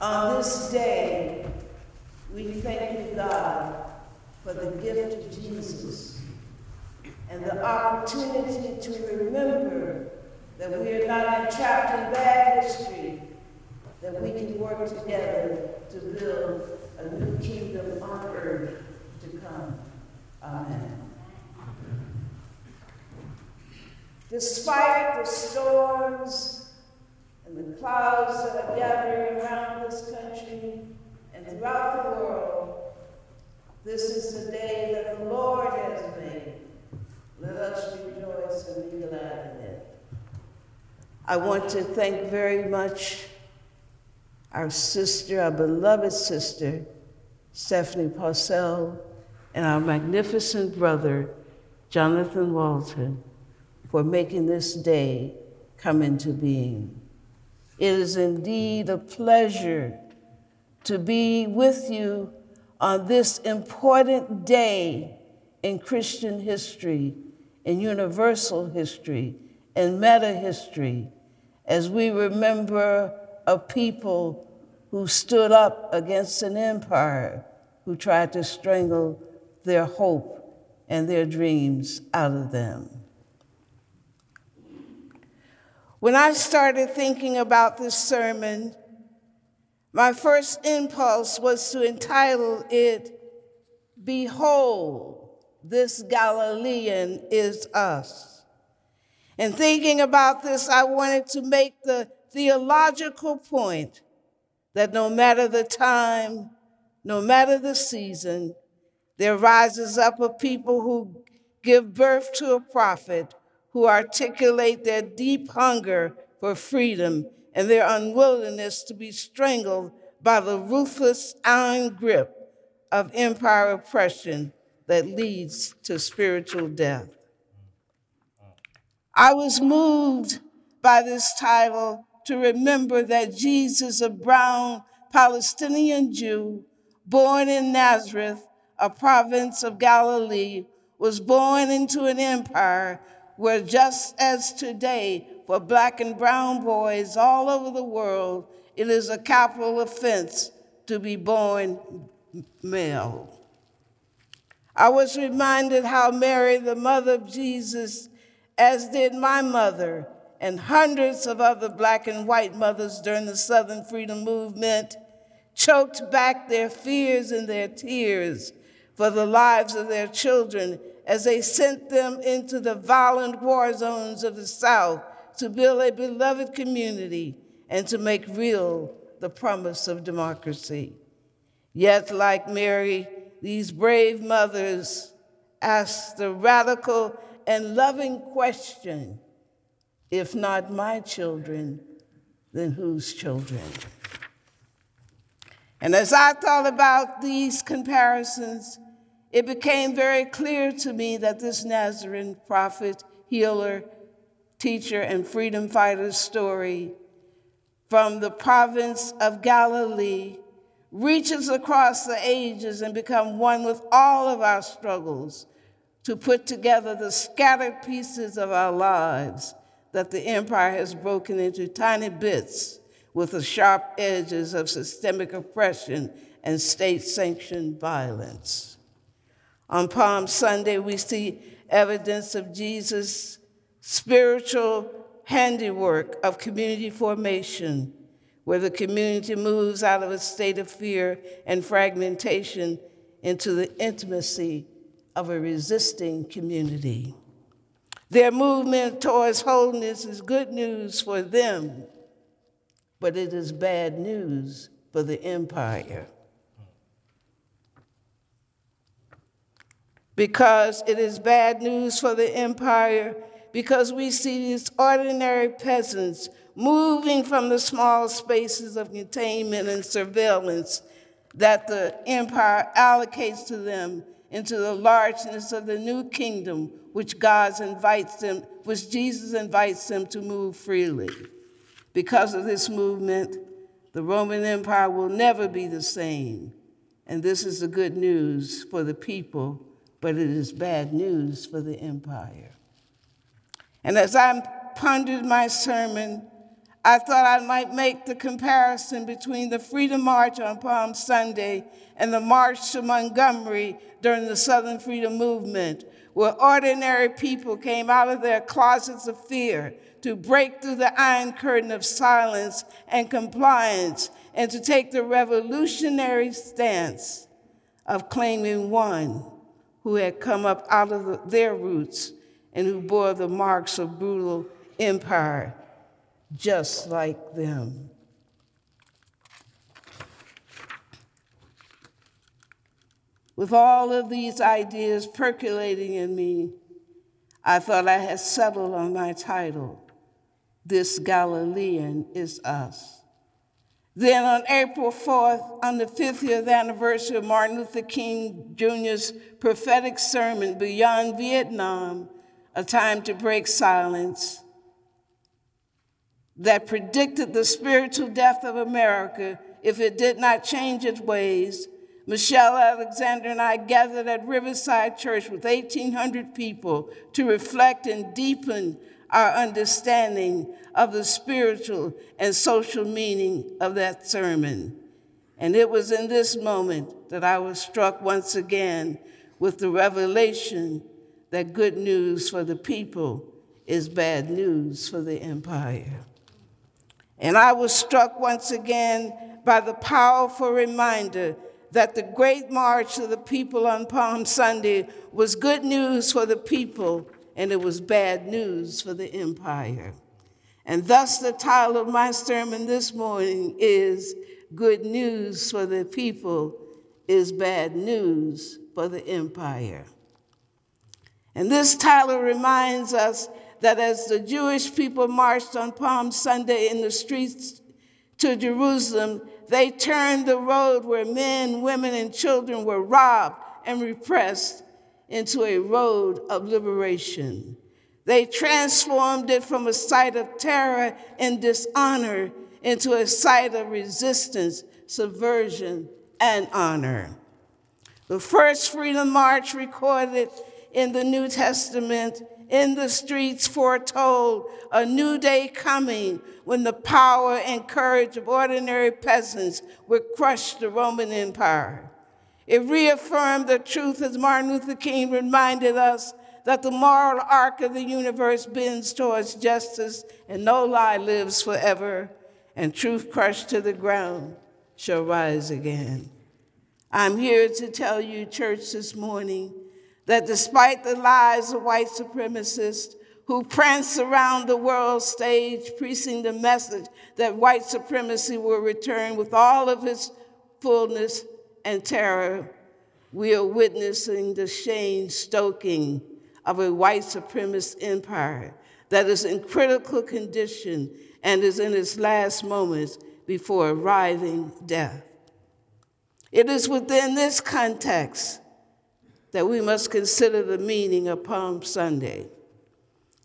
On this day, we thank you, God, for the gift of Jesus and the opportunity to remember that we are not entrapped in bad history, that we can work together to build a new kingdom on earth to come. Amen. Despite the storms and the clouds that are gathering around this country and throughout the world, this is the day that the Lord has made. Let us rejoice and be glad in it. I want to thank very much our sister, our beloved sister, Stephanie Paulsell, and our magnificent brother, Jonathan Walton, for making this day come into being. It is indeed a pleasure to be with you on this important day in Christian history, in universal history, in meta history, as we remember a people who stood up against an empire who tried to strangle their hope and their dreams out of them. When I started thinking about this sermon, my first impulse was to entitle it, Behold, this Galilean is us. And thinking about this, I wanted to make the theological point that no matter the time, no matter the season, there rises up a people who give birth to a prophet who articulate their deep hunger for freedom and their unwillingness to be strangled by the ruthless iron grip of empire oppression that leads to spiritual death. I was moved by this title to remember that Jesus, a brown Palestinian Jew born in Nazareth, a province of Galilee, was born into an empire where, just as today, for black and brown boys all over the world, it is a capital offense to be born male. I was reminded how Mary, the mother of Jesus, as did my mother and hundreds of other black and white mothers during the Southern Freedom Movement, choked back their fears and their tears for the lives of their children as they sent them into the violent war zones of the South to build a beloved community and to make real the promise of democracy. Yet, like Mary, these brave mothers asked the radical and loving question if not my children, then whose children? And as I thought about these comparisons, it became very clear to me that this Nazarene prophet, healer, teacher, and freedom fighter's story from the province of Galilee reaches across the ages and become one with all of our struggles to put together the scattered pieces of our lives that the empire has broken into tiny bits with the sharp edges of systemic oppression and state sanctioned violence. On Palm Sunday, we see evidence of Jesus' spiritual handiwork of community formation, where the community moves out of a state of fear and fragmentation into the intimacy of a resisting community. Their movement towards wholeness is good news for them, but it is bad news for the empire. Because it is bad news for the empire, because we see these ordinary peasants moving from the small spaces of containment and surveillance that the empire allocates to them into the largeness of the new kingdom which God invites them, which Jesus invites them to move freely. Because of this movement, the Roman Empire will never be the same. And this is the good news for the people, but it is bad news for the empire. And as I pondered my sermon, I thought I might make the comparison between the Freedom March on Palm Sunday and the March to Montgomery during the Southern Freedom Movement, where ordinary people came out of their closets of fear to break through the iron curtain of silence and compliance and to take the revolutionary stance of claiming one who had come up out of the, their roots and who bore the marks of brutal empire just like them. With all of these ideas percolating in me, I thought I had settled on my title This Galilean is Us. Then on April 4th, on the 50th anniversary of Martin Luther King Jr.'s prophetic sermon, Beyond Vietnam, A Time to Break Silence, that predicted the spiritual death of America if it did not change its ways, Michelle Alexander and I gathered at Riverside Church with 1,800 people to reflect and deepen our understanding of the spiritual and social meaning of that sermon. And it was in this moment that I was struck once again with the revelation that good news for the people is bad news for the empire. And I was struck once again by the powerful reminder that the great march of the people on Palm Sunday was good news for the people and it was bad news for the empire. And thus, the title of my sermon this morning is Good News for the People is Bad News for the Empire. And this title reminds us that as the Jewish people marched on Palm Sunday in the streets to Jerusalem, they turned the road where men, women, and children were robbed and repressed into a road of liberation. They transformed it from a site of terror and dishonor into a site of resistance, subversion, and honor. The first Freedom March recorded in the New Testament in the streets foretold a new day coming when the power and courage of ordinary peasants would crush the Roman Empire. It reaffirmed the truth, as Martin Luther King reminded us, that the moral arc of the universe bends towards justice, and no lie lives forever, and truth crushed to the ground shall rise again. I'm here to tell you, church, this morning that despite the lies of white supremacists who prance around the world stage preaching the message that white supremacy will return with all of its fullness and terror, we are witnessing the shame stoking of a white supremacist empire that is in critical condition and is in its last moments before arriving death. It is within this context that we must consider the meaning of Palm Sunday.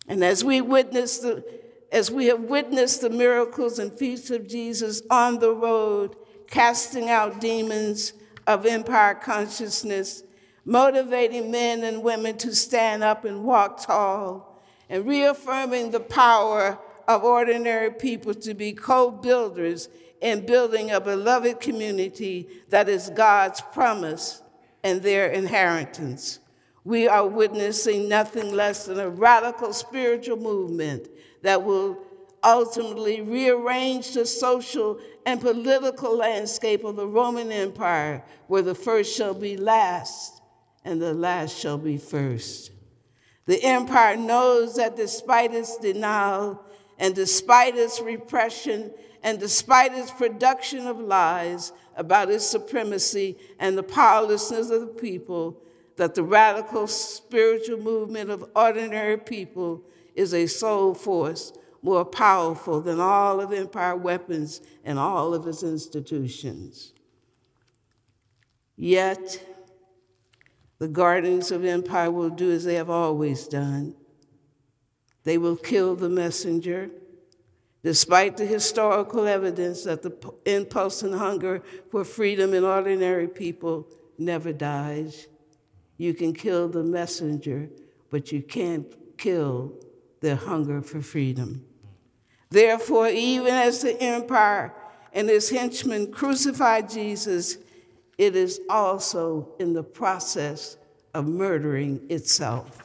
And as we witness the as we have witnessed the miracles and feats of Jesus on the road, casting out demons of empire consciousness, motivating men and women to stand up and walk tall, and reaffirming the power of ordinary people to be co builders in building a beloved community that is God's promise and their inheritance. We are witnessing nothing less than a radical spiritual movement that will ultimately rearrange the social and political landscape of the Roman Empire, where the first shall be last and the last shall be first. The empire knows that despite its denial and despite its repression and despite its production of lies, about its supremacy and the powerlessness of the people, that the radical spiritual movement of ordinary people is a soul force more powerful than all of empire weapons and all of its institutions. Yet, the guardians of empire will do as they have always done. They will kill the messenger Despite the historical evidence that the impulse and hunger for freedom in ordinary people never dies, you can kill the messenger, but you can't kill their hunger for freedom. Therefore, even as the empire and his henchmen crucified Jesus, it is also in the process of murdering itself.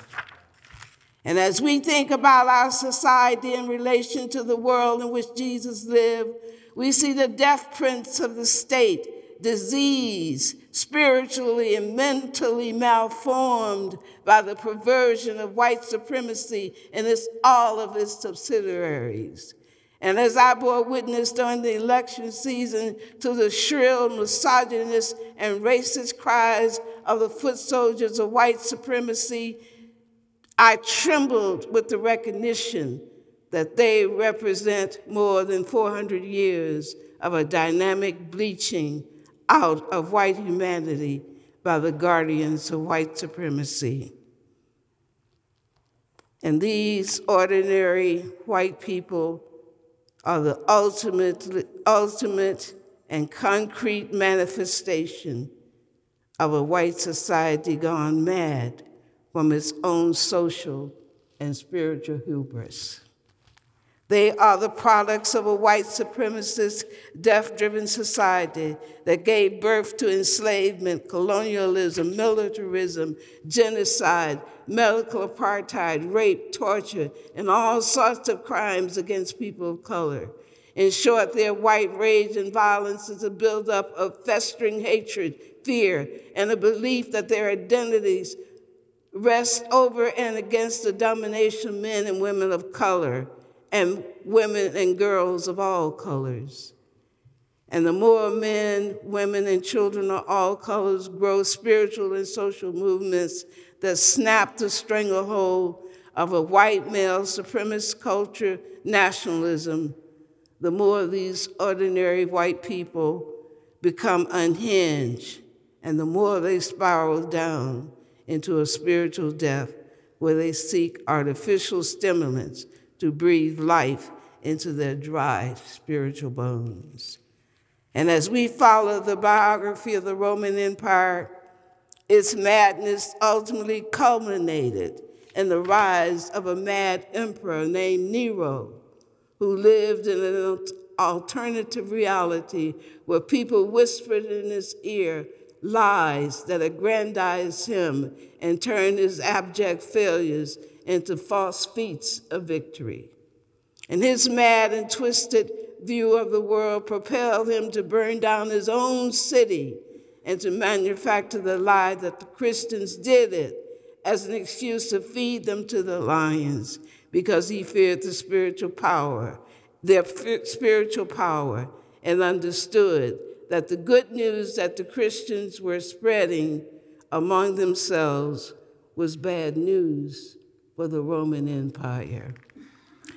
And as we think about our society in relation to the world in which Jesus lived, we see the death prints of the state, disease, spiritually and mentally malformed by the perversion of white supremacy and its, all of its subsidiaries. And as I bore witness during the election season to the shrill, misogynist, and racist cries of the foot soldiers of white supremacy, I trembled with the recognition that they represent more than 400 years of a dynamic bleaching out of white humanity by the guardians of white supremacy. And these ordinary white people are the ultimate, ultimate and concrete manifestation of a white society gone mad from its own social and spiritual hubris. They are the products of a white supremacist, death driven society that gave birth to enslavement, colonialism, militarism, genocide, medical apartheid, rape, torture, and all sorts of crimes against people of color. In short, their white rage and violence is a buildup of festering hatred, fear, and a belief that their identities rest over and against the domination of men and women of color and women and girls of all colors. And the more men, women, and children of all colors grow spiritual and social movements that snap the stranglehold of a white male supremacist culture nationalism, the more these ordinary white people become unhinged and the more they spiral down into a spiritual death where they seek artificial stimulants to breathe life into their dry spiritual bones. And as we follow the biography of the Roman Empire, its madness ultimately culminated in the rise of a mad emperor named Nero, who lived in an alternative reality where people whispered in his ear lies that aggrandize him and turn his abject failures into false feats of victory. And his mad and twisted view of the world propelled him to burn down his own city and to manufacture the lie that the Christians did it as an excuse to feed them to the lions because he feared the spiritual power, their spiritual power, and understood that the good news that the Christians were spreading among themselves was bad news for the Roman Empire.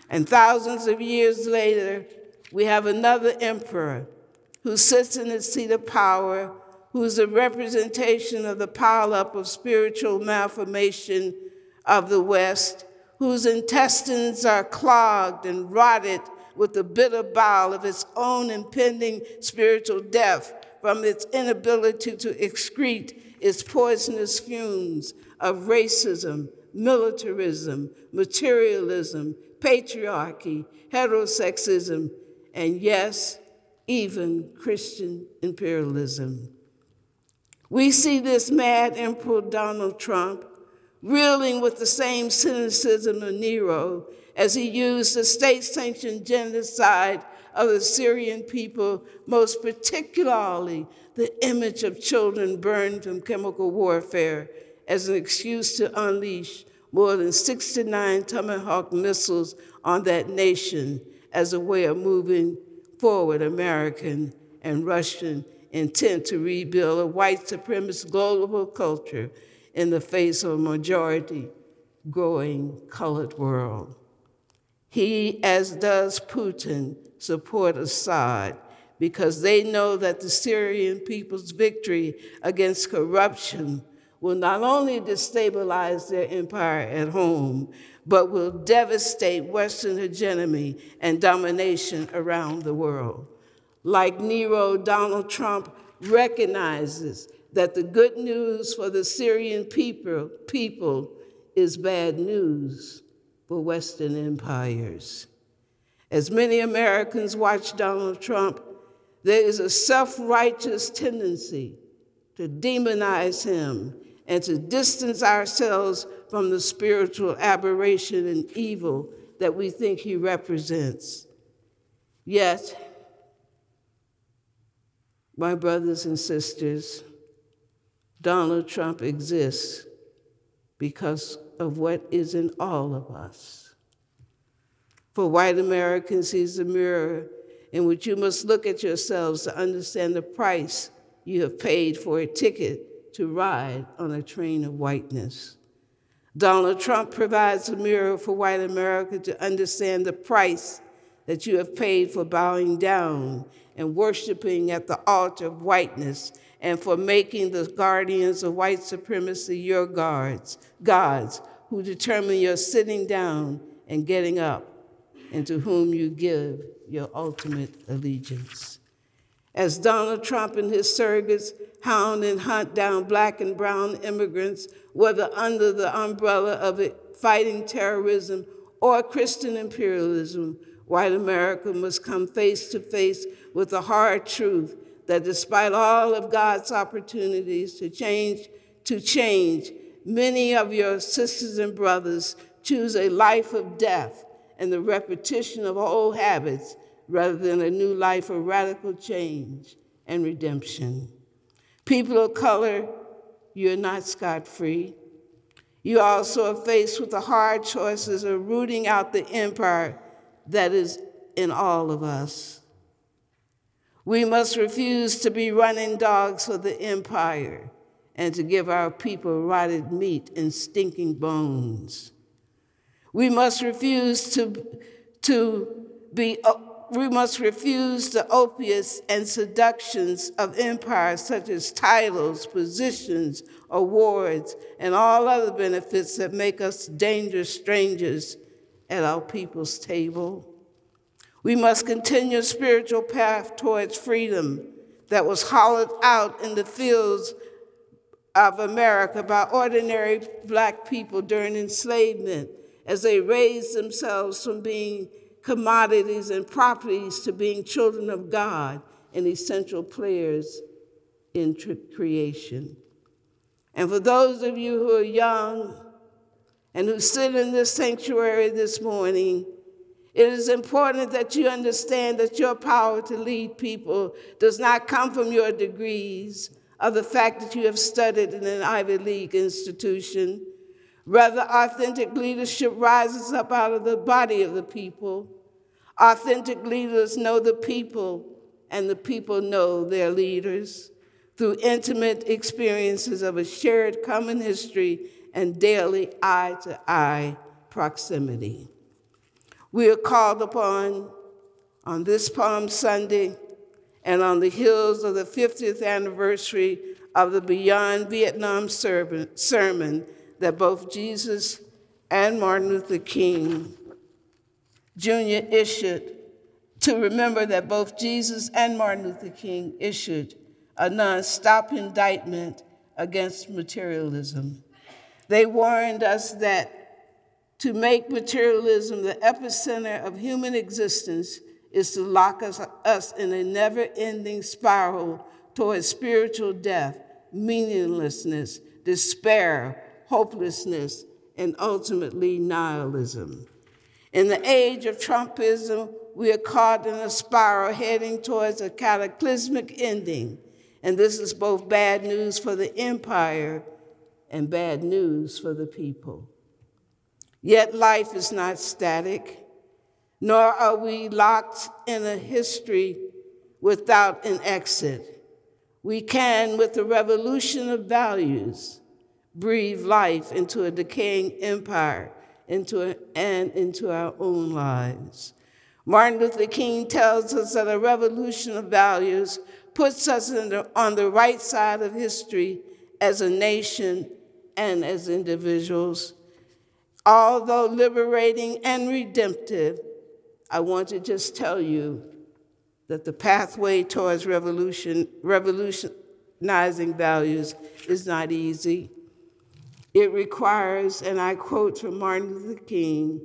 And thousands of years later, we have another emperor who sits in the seat of power, who's a representation of the pileup of spiritual malformation of the West, whose intestines are clogged and rotted with the bitter bile of its own impending spiritual death from its inability to excrete its poisonous fumes of racism, militarism, materialism, patriarchy, heterosexism, and yes, even Christian imperialism. We see this mad Emperor Donald Trump reeling with the same cynicism of Nero as he used the state sanctioned genocide of the Syrian people, most particularly the image of children burned from chemical warfare, as an excuse to unleash more than 69 Tomahawk missiles on that nation as a way of moving forward American and Russian intent to rebuild a white supremacist global culture in the face of a majority growing colored world. He, as does Putin, support Assad because they know that the Syrian people's victory against corruption will not only destabilize their empire at home, but will devastate Western hegemony and domination around the world. Like Nero, Donald Trump recognizes that the good news for the Syrian people, people is bad news for Western empires. As many Americans watch Donald Trump, there is a self righteous tendency to demonize him and to distance ourselves from the spiritual aberration and evil that we think he represents. Yet, my brothers and sisters, Donald Trump exists because of what is in all of us. For white Americans, he's a mirror in which you must look at yourselves to understand the price you have paid for a ticket to ride on a train of whiteness. Donald Trump provides a mirror for white America to understand the price that you have paid for bowing down and worshiping at the altar of whiteness and for making the guardians of white supremacy your guards, gods who determine your sitting down and getting up, and to whom you give your ultimate allegiance. As Donald Trump and his surrogates hound and hunt down black and brown immigrants, whether under the umbrella of fighting terrorism or Christian imperialism, white America must come face to face with the hard truth that despite all of God's opportunities to change, to change, many of your sisters and brothers choose a life of death and the repetition of old habits rather than a new life of radical change and redemption. People of color, you're not scot free. You also are faced with the hard choices of rooting out the empire that is in all of us. We must refuse to be running dogs for the empire and to give our people rotted meat and stinking bones. We must refuse to, to be, uh, we must refuse the opiates and seductions of empires such as titles, positions, awards, and all other benefits that make us dangerous strangers at our people's table. We must continue a spiritual path towards freedom that was hollowed out in the fields of America by ordinary black people during enslavement as they raised themselves from being commodities and properties to being children of God and essential players in creation. And for those of you who are young and who sit in this sanctuary this morning, it is important that you understand that your power to lead people does not come from your degrees or the fact that you have studied in an Ivy League institution. Rather, authentic leadership rises up out of the body of the people. Authentic leaders know the people, and the people know their leaders through intimate experiences of a shared common history and daily eye to eye proximity. We are called upon on this Palm Sunday and on the heels of the 50th anniversary of the Beyond Vietnam sermon that both Jesus and Martin Luther King Jr. issued to remember that both Jesus and Martin Luther King issued a non-stop indictment against materialism. They warned us that to make materialism the epicenter of human existence is to lock us, us in a never ending spiral towards spiritual death, meaninglessness, despair, hopelessness, and ultimately nihilism. In the age of Trumpism, we are caught in a spiral heading towards a cataclysmic ending. And this is both bad news for the empire and bad news for the people. Yet life is not static, nor are we locked in a history without an exit. We can, with a revolution of values, breathe life into a decaying empire into a, and into our own lives. Martin Luther King tells us that a revolution of values puts us the, on the right side of history as a nation and as individuals. Although liberating and redemptive, I want to just tell you that the pathway towards revolution, revolutionizing values is not easy. It requires, and I quote from Martin Luther King,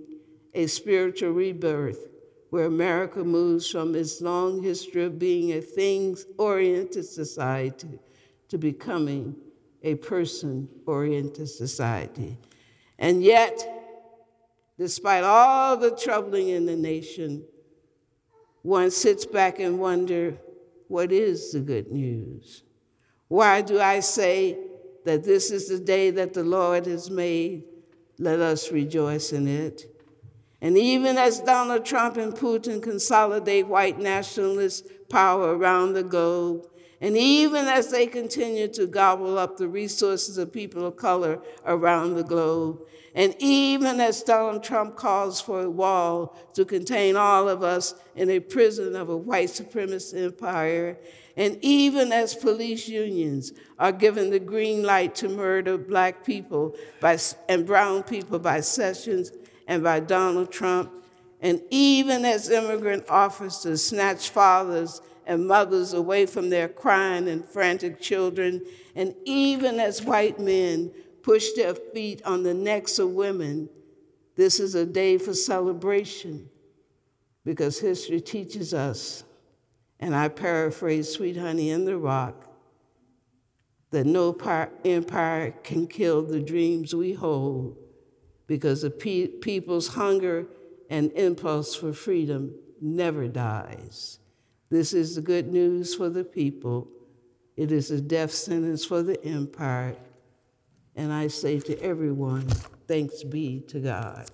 a spiritual rebirth where America moves from its long history of being a things oriented society to becoming a person oriented society. And yet, despite all the troubling in the nation, one sits back and wonder what is the good news? Why do I say that this is the day that the Lord has made? Let us rejoice in it. And even as Donald Trump and Putin consolidate white nationalist power around the globe, and even as they continue to gobble up the resources of people of color around the globe, and even as Donald Trump calls for a wall to contain all of us in a prison of a white supremacist empire, and even as police unions are given the green light to murder black people by, and brown people by Sessions and by Donald Trump, and even as immigrant officers snatch fathers and mothers away from their crying and frantic children, and even as white men push their feet on the necks of women, this is a day for celebration because history teaches us, and I paraphrase Sweet Honey in the Rock, that no empire can kill the dreams we hold because the pe- people's hunger and impulse for freedom never dies. This is the good news for the people. It is a death sentence for the empire. And I say to everyone, thanks be to God.